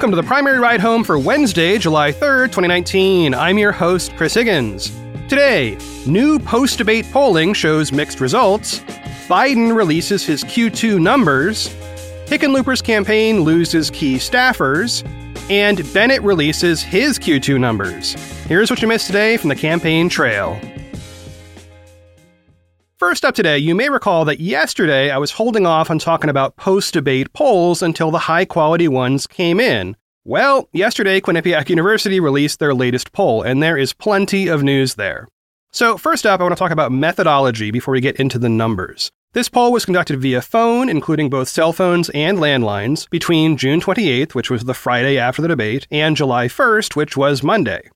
welcome to the primary ride home for Wednesday, July 3rd, 2019. I'm your host, Chris Higgins. Today, new post debate polling shows mixed results, Biden releases his Q2 numbers, Hickenlooper's campaign loses key staffers, and Bennet releases his Q2 numbers. Here's what you missed today from the campaign trail. First up today, you may recall that yesterday I was holding off on talking about post debate polls until the high quality ones came in. Well, yesterday Quinnipiac University released their latest poll, and there is plenty of news there. So, first up, I want to talk about methodology before we get into the numbers. This poll was conducted via phone, including both cell phones and landlines, between June 28th, which was the Friday after the debate, and July 1st, which was Monday.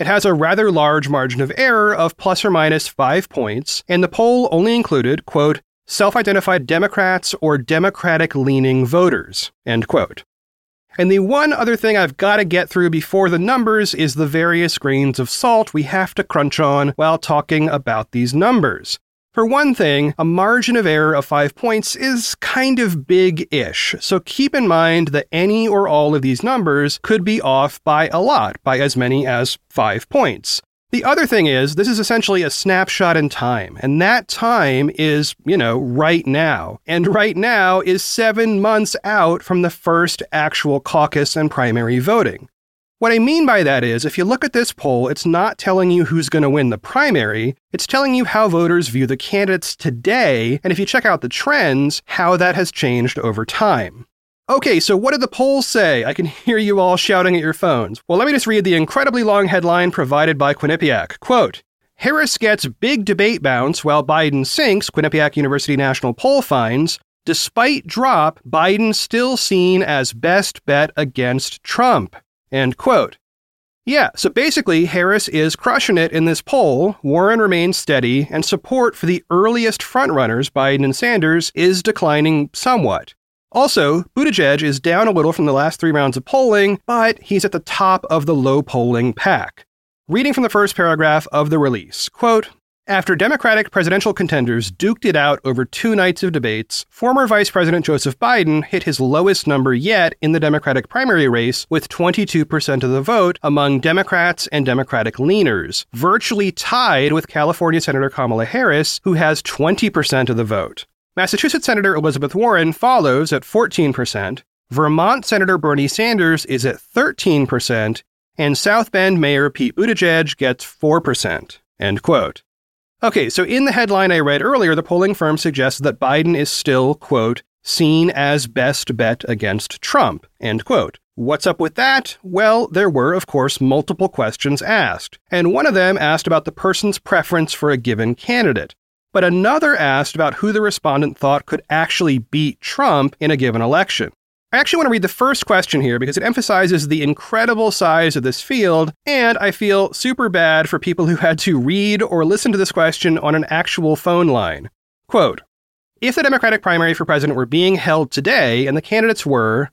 It has a rather large margin of error of plus or minus five points, and the poll only included, quote, self identified Democrats or Democratic leaning voters, end quote. And the one other thing I've got to get through before the numbers is the various grains of salt we have to crunch on while talking about these numbers. For one thing, a margin of error of 5 points is kind of big ish, so keep in mind that any or all of these numbers could be off by a lot, by as many as 5 points. The other thing is, this is essentially a snapshot in time, and that time is, you know, right now. And right now is seven months out from the first actual caucus and primary voting. What I mean by that is, if you look at this poll, it's not telling you who's going to win the primary, it's telling you how voters view the candidates today, and if you check out the trends, how that has changed over time. Okay, so what did the polls say? I can hear you all shouting at your phones. Well, let me just read the incredibly long headline provided by Quinnipiac. Quote, Harris gets big debate bounce while Biden sinks, Quinnipiac University National Poll finds. Despite drop, Biden still seen as best bet against Trump. End quote. Yeah, so basically, Harris is crushing it in this poll. Warren remains steady, and support for the earliest frontrunners, Biden and Sanders, is declining somewhat. Also, Buttigieg is down a little from the last three rounds of polling, but he's at the top of the low polling pack. Reading from the first paragraph of the release, quote, after Democratic presidential contenders duked it out over two nights of debates, former Vice President Joseph Biden hit his lowest number yet in the Democratic primary race with 22% of the vote among Democrats and Democratic leaners, virtually tied with California Senator Kamala Harris, who has 20% of the vote. Massachusetts Senator Elizabeth Warren follows at 14%, Vermont Senator Bernie Sanders is at 13%, and South Bend Mayor Pete Buttigieg gets 4%. End quote. Okay, so in the headline I read earlier, the polling firm suggests that Biden is still, quote, seen as best bet against Trump, end quote. What's up with that? Well, there were, of course, multiple questions asked, and one of them asked about the person's preference for a given candidate. But another asked about who the respondent thought could actually beat Trump in a given election. I actually want to read the first question here because it emphasizes the incredible size of this field, and I feel super bad for people who had to read or listen to this question on an actual phone line. Quote If the Democratic primary for president were being held today and the candidates were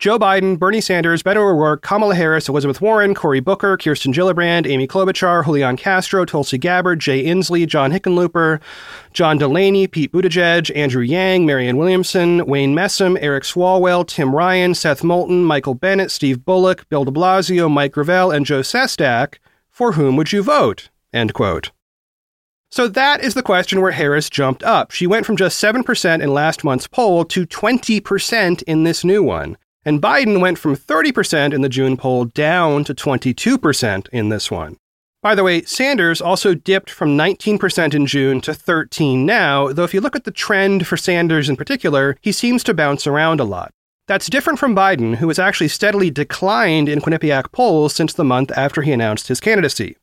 Joe Biden, Bernie Sanders, Beto O'Rourke, Kamala Harris, Elizabeth Warren, Cory Booker, Kirsten Gillibrand, Amy Klobuchar, Julian Castro, Tulsi Gabbard, Jay Inslee, John Hickenlooper, John Delaney, Pete Buttigieg, Andrew Yang, Marianne Williamson, Wayne Messam, Eric Swalwell, Tim Ryan, Seth Moulton, Michael Bennet, Steve Bullock, Bill de Blasio, Mike Gravel, and Joe Sestak, for whom would you vote? End quote. So that is the question where Harris jumped up. She went from just 7% in last month's poll to 20% in this new one. And Biden went from 30% in the June poll down to 22% in this one. By the way, Sanders also dipped from 19% in June to 13 now, though if you look at the trend for Sanders in particular, he seems to bounce around a lot. That's different from Biden, who has actually steadily declined in Quinnipiac polls since the month after he announced his candidacy.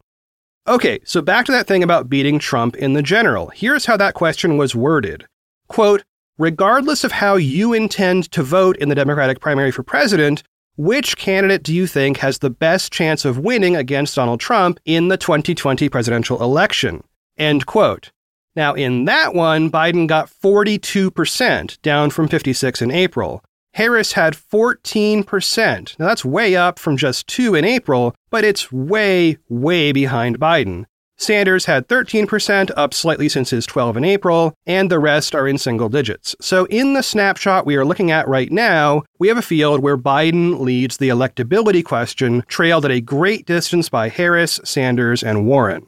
Okay, so back to that thing about beating Trump in the general. Here's how that question was worded. Quote, regardless of how you intend to vote in the Democratic primary for president, which candidate do you think has the best chance of winning against Donald Trump in the 2020 presidential election? End quote. Now, in that one, Biden got 42%, down from 56 in April. Harris had 14%. Now, that's way up from just 2 in April, but it's way, way behind Biden. Sanders had 13%, up slightly since his 12 in April, and the rest are in single digits. So, in the snapshot we are looking at right now, we have a field where Biden leads the electability question, trailed at a great distance by Harris, Sanders, and Warren.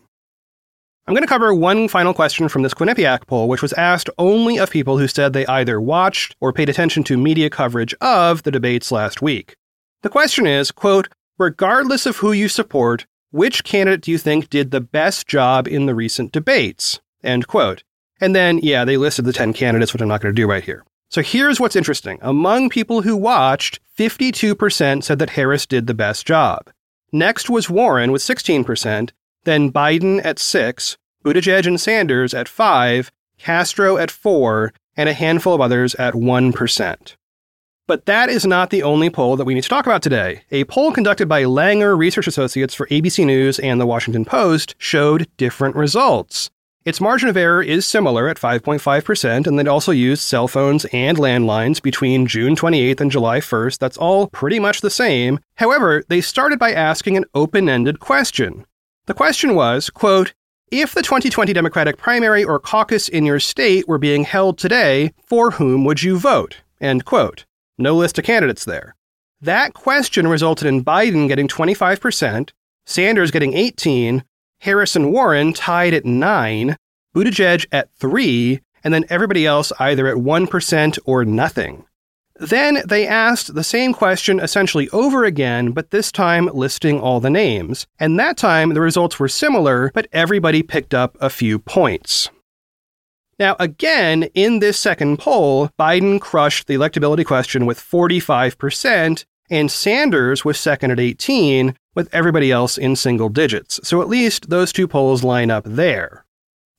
I'm going to cover one final question from this Quinnipiac poll, which was asked only of people who said they either watched or paid attention to media coverage of the debates last week. The question is, quote, regardless of who you support, which candidate do you think did the best job in the recent debates? End quote. And then, yeah, they listed the 10 candidates, which I'm not going to do right here. So here's what's interesting. Among people who watched, 52% said that Harris did the best job. Next was Warren with 16%, then Biden at 6, Buttigieg and Sanders at 5, Castro at 4, and a handful of others at 1%. But that is not the only poll that we need to talk about today. A poll conducted by Langer Research Associates for ABC News and The Washington Post showed different results. Its margin of error is similar at 5.5%, and they also used cell phones and landlines between June 28th and July 1st. That's all pretty much the same. However, they started by asking an open ended question. The question was, quote, if the 2020 Democratic primary or caucus in your state were being held today, for whom would you vote? End quote. No list of candidates there. That question resulted in Biden getting 25%, Sanders getting 18, Harris and Warren tied at 9, Buttigieg at 3, and then everybody else either at 1% or nothing. Then they asked the same question essentially over again, but this time listing all the names. And that time the results were similar, but everybody picked up a few points. Now, again, in this second poll, Biden crushed the electability question with 45%, and Sanders was second at 18, with everybody else in single digits. So at least those two polls line up there.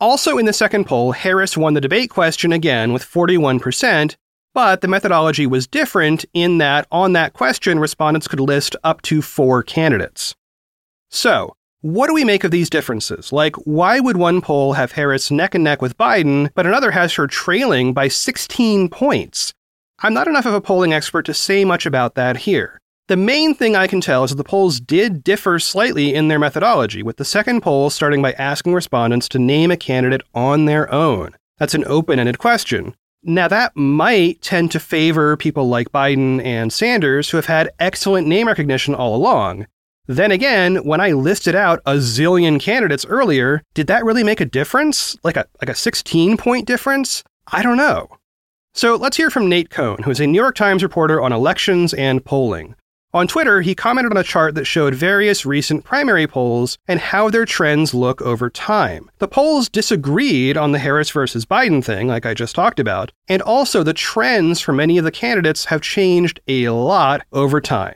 Also in the second poll, Harris won the debate question again with 41%, but the methodology was different in that on that question, respondents could list up to four candidates. So, what do we make of these differences? Like, why would one poll have Harris neck and neck with Biden, but another has her trailing by 16 points? I'm not enough of a polling expert to say much about that here. The main thing I can tell is that the polls did differ slightly in their methodology, with the second poll starting by asking respondents to name a candidate on their own. That's an open ended question. Now, that might tend to favor people like Biden and Sanders, who have had excellent name recognition all along. Then again, when I listed out a zillion candidates earlier, did that really make a difference? Like a like a 16 point difference? I don't know. So let's hear from Nate Cohn, who is a New York Times reporter on elections and polling. On Twitter, he commented on a chart that showed various recent primary polls and how their trends look over time. The polls disagreed on the Harris versus Biden thing, like I just talked about, and also the trends for many of the candidates have changed a lot over time.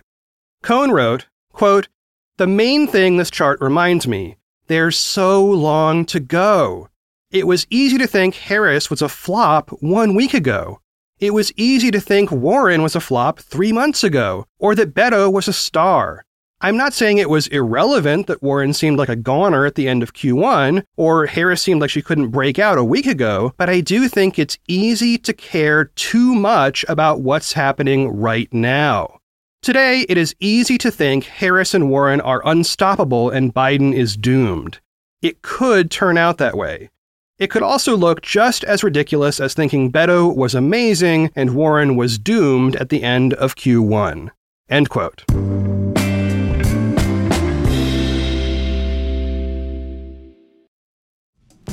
Cohn wrote, quote, the main thing this chart reminds me there's so long to go. It was easy to think Harris was a flop one week ago. It was easy to think Warren was a flop three months ago, or that Beto was a star. I'm not saying it was irrelevant that Warren seemed like a goner at the end of Q1, or Harris seemed like she couldn't break out a week ago, but I do think it's easy to care too much about what's happening right now. Today, it is easy to think Harris and Warren are unstoppable and Biden is doomed. It could turn out that way. It could also look just as ridiculous as thinking Beto was amazing and Warren was doomed at the end of Q1. End quote.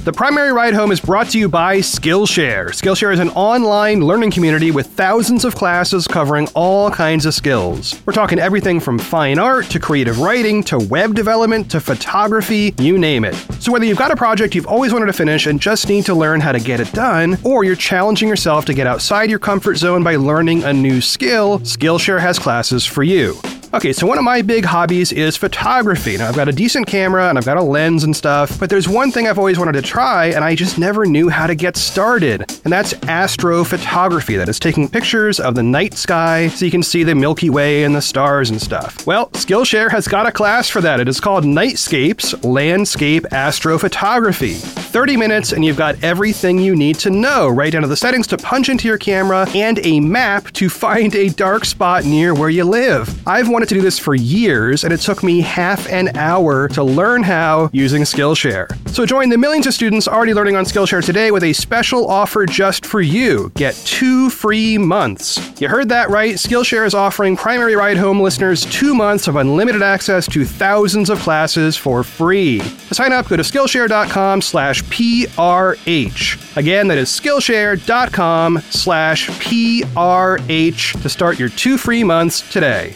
The primary ride home is brought to you by Skillshare. Skillshare is an online learning community with thousands of classes covering all kinds of skills. We're talking everything from fine art to creative writing to web development to photography, you name it. So, whether you've got a project you've always wanted to finish and just need to learn how to get it done, or you're challenging yourself to get outside your comfort zone by learning a new skill, Skillshare has classes for you. Okay, so one of my big hobbies is photography. Now, I've got a decent camera and I've got a lens and stuff, but there's one thing I've always wanted to try and I just never knew how to get started, and that's astrophotography. That is taking pictures of the night sky so you can see the Milky Way and the stars and stuff. Well, Skillshare has got a class for that. It is called Nightscapes Landscape Astrophotography. 30 minutes and you've got everything you need to know, right down to the settings to punch into your camera and a map to find a dark spot near where you live. I've wanted to do this for years and it took me half an hour to learn how using Skillshare. So join the millions of students already learning on Skillshare today with a special offer just for you. Get two free months. You heard that right. Skillshare is offering Primary Ride Home listeners two months of unlimited access to thousands of classes for free. To sign up, go to Skillshare.com slash PRH. Again, that is Skillshare.com slash PRH to start your two free months today.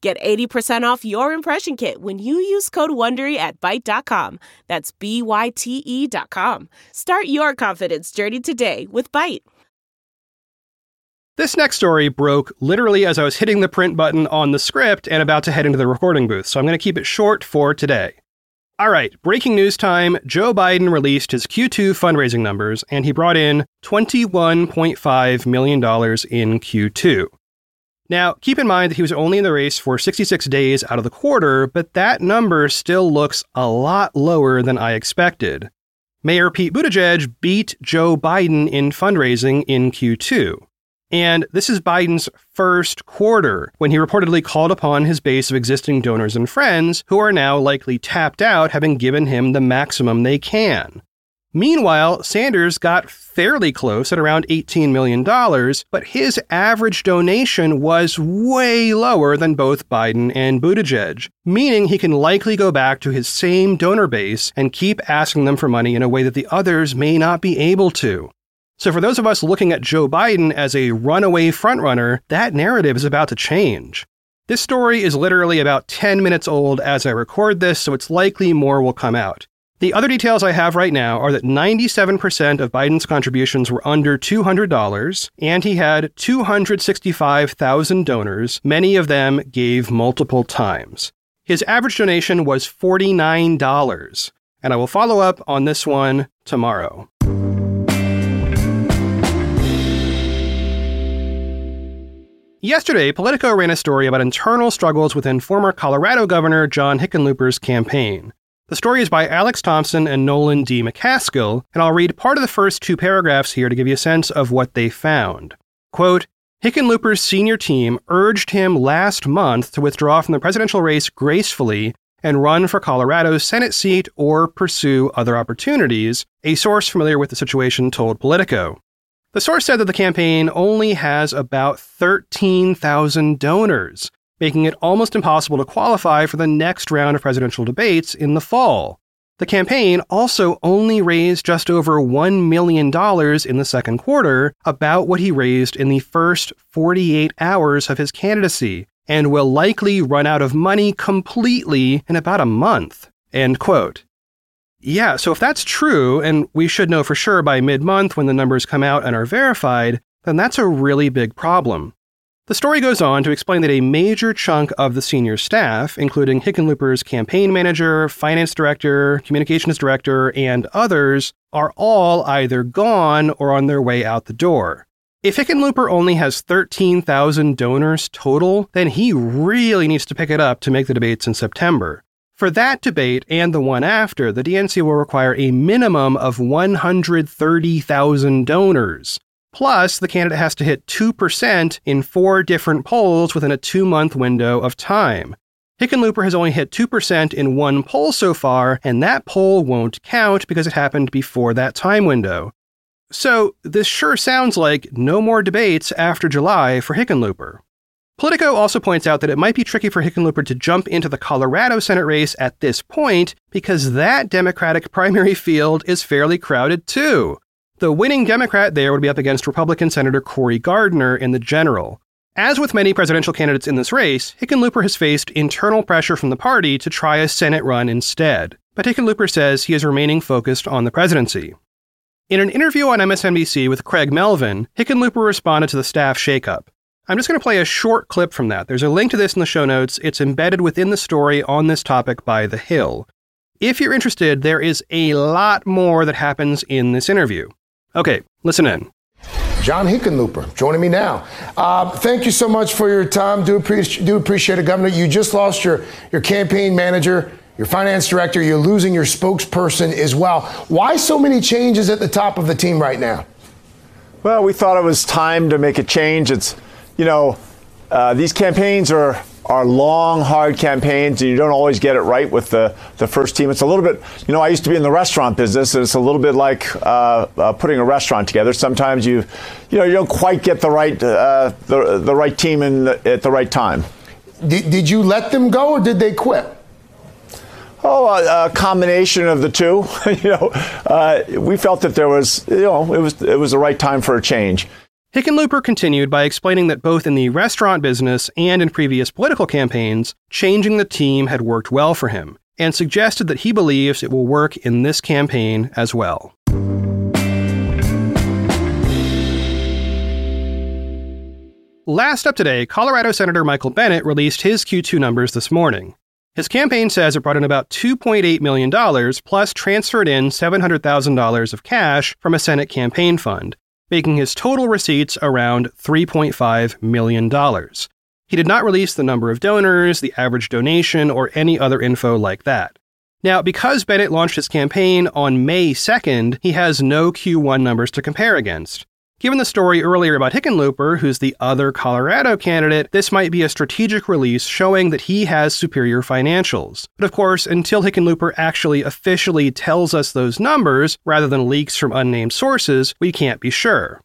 Get 80% off your impression kit when you use code WONDERY at Byte.com. That's B-Y-T-E dot com. Start your confidence journey today with Byte. This next story broke literally as I was hitting the print button on the script and about to head into the recording booth, so I'm going to keep it short for today. All right, breaking news time. Joe Biden released his Q2 fundraising numbers, and he brought in $21.5 million in Q2. Now, keep in mind that he was only in the race for 66 days out of the quarter, but that number still looks a lot lower than I expected. Mayor Pete Buttigieg beat Joe Biden in fundraising in Q2. And this is Biden's first quarter when he reportedly called upon his base of existing donors and friends who are now likely tapped out, having given him the maximum they can. Meanwhile, Sanders got fairly close at around $18 million, but his average donation was way lower than both Biden and Buttigieg, meaning he can likely go back to his same donor base and keep asking them for money in a way that the others may not be able to. So, for those of us looking at Joe Biden as a runaway frontrunner, that narrative is about to change. This story is literally about 10 minutes old as I record this, so it's likely more will come out. The other details I have right now are that 97% of Biden's contributions were under $200, and he had 265,000 donors. Many of them gave multiple times. His average donation was $49, and I will follow up on this one tomorrow. Yesterday, Politico ran a story about internal struggles within former Colorado Governor John Hickenlooper's campaign. The story is by Alex Thompson and Nolan D. McCaskill, and I'll read part of the first two paragraphs here to give you a sense of what they found. Quote, Hickenlooper's senior team urged him last month to withdraw from the presidential race gracefully and run for Colorado's Senate seat or pursue other opportunities, a source familiar with the situation told Politico. The source said that the campaign only has about 13,000 donors, making it almost impossible to qualify for the next round of presidential debates in the fall. The campaign also only raised just over $1 million in the second quarter, about what he raised in the first 48 hours of his candidacy, and will likely run out of money completely in about a month. End quote. Yeah, so if that's true, and we should know for sure by mid month when the numbers come out and are verified, then that's a really big problem. The story goes on to explain that a major chunk of the senior staff, including Hickenlooper's campaign manager, finance director, communications director, and others, are all either gone or on their way out the door. If Hickenlooper only has 13,000 donors total, then he really needs to pick it up to make the debates in September. For that debate and the one after, the DNC will require a minimum of 130,000 donors. Plus, the candidate has to hit 2% in four different polls within a two month window of time. Hickenlooper has only hit 2% in one poll so far, and that poll won't count because it happened before that time window. So, this sure sounds like no more debates after July for Hickenlooper. Politico also points out that it might be tricky for Hickenlooper to jump into the Colorado Senate race at this point because that Democratic primary field is fairly crowded too. The winning Democrat there would be up against Republican Senator Cory Gardner in the general. As with many presidential candidates in this race, Hickenlooper has faced internal pressure from the party to try a Senate run instead. But Hickenlooper says he is remaining focused on the presidency. In an interview on MSNBC with Craig Melvin, Hickenlooper responded to the staff shakeup. I'm just going to play a short clip from that. There's a link to this in the show notes. It's embedded within the story on this topic by The Hill. If you're interested, there is a lot more that happens in this interview. Okay, listen in. John Hickenlooper joining me now. Uh, thank you so much for your time. Do appreciate, do appreciate it, Governor. You just lost your, your campaign manager your finance director, you're losing your spokesperson as well. Why so many changes at the top of the team right now? Well, we thought it was time to make a change. It's, you know, uh, these campaigns are are long, hard campaigns, and you don't always get it right with the, the first team. It's a little bit, you know, I used to be in the restaurant business, and it's a little bit like uh, uh, putting a restaurant together. Sometimes you, you know, you don't quite get the right uh, the the right team in the, at the right time. Did, did you let them go, or did they quit? Oh, a, a, combination of the two. you know, uh, we felt that there was, you know, it was it was the right time for a change. Hickenlooper continued by explaining that both in the restaurant business and in previous political campaigns, changing the team had worked well for him, and suggested that he believes it will work in this campaign as well. Last up today, Colorado Senator Michael Bennet released his Q2 numbers this morning. His campaign says it brought in about $2.8 million, plus transferred in $700,000 of cash from a Senate campaign fund, making his total receipts around $3.5 million. He did not release the number of donors, the average donation, or any other info like that. Now, because Bennet launched his campaign on May 2nd, he has no Q1 numbers to compare against. Given the story earlier about Hickenlooper, who's the other Colorado candidate, this might be a strategic release showing that he has superior financials. But of course, until Hickenlooper actually officially tells us those numbers, rather than leaks from unnamed sources, we can't be sure.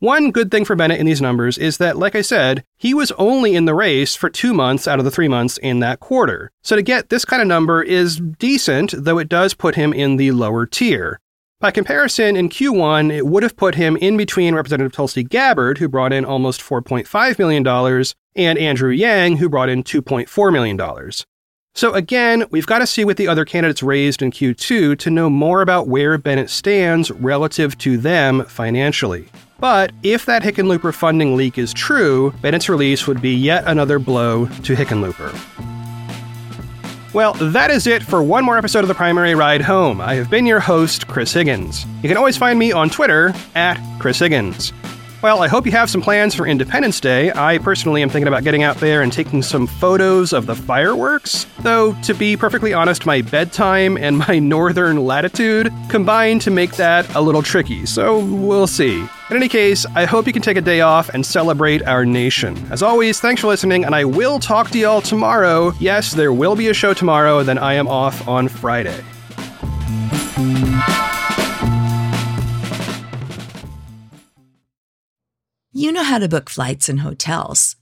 One good thing for Bennet in these numbers is that, like I said, he was only in the race for two months out of the three months in that quarter. So to get this kind of number is decent, though it does put him in the lower tier. By comparison, in Q1, it would have put him in between Representative Tulsi Gabbard, who brought in almost $4.5 million, and Andrew Yang, who brought in $2.4 million. So again, we've got to see what the other candidates raised in Q2 to know more about where Bennet stands relative to them financially. But if that Hickenlooper funding leak is true, Bennet's release would be yet another blow to Hickenlooper. Well, that is it for one more episode of The Primary Ride Home. I have been your host, Chris Higgins. You can always find me on Twitter at Chris Higgins. Well, I hope you have some plans for Independence Day. I personally am thinking about getting out there and taking some photos of the fireworks. Though, to be perfectly honest, my bedtime and my northern latitude combine to make that a little tricky, so we'll see. In any case, I hope you can take a day off and celebrate our nation. As always, thanks for listening, and I will talk to y'all tomorrow. Yes, there will be a show tomorrow, then I am off on Friday. You know how to book flights and hotels.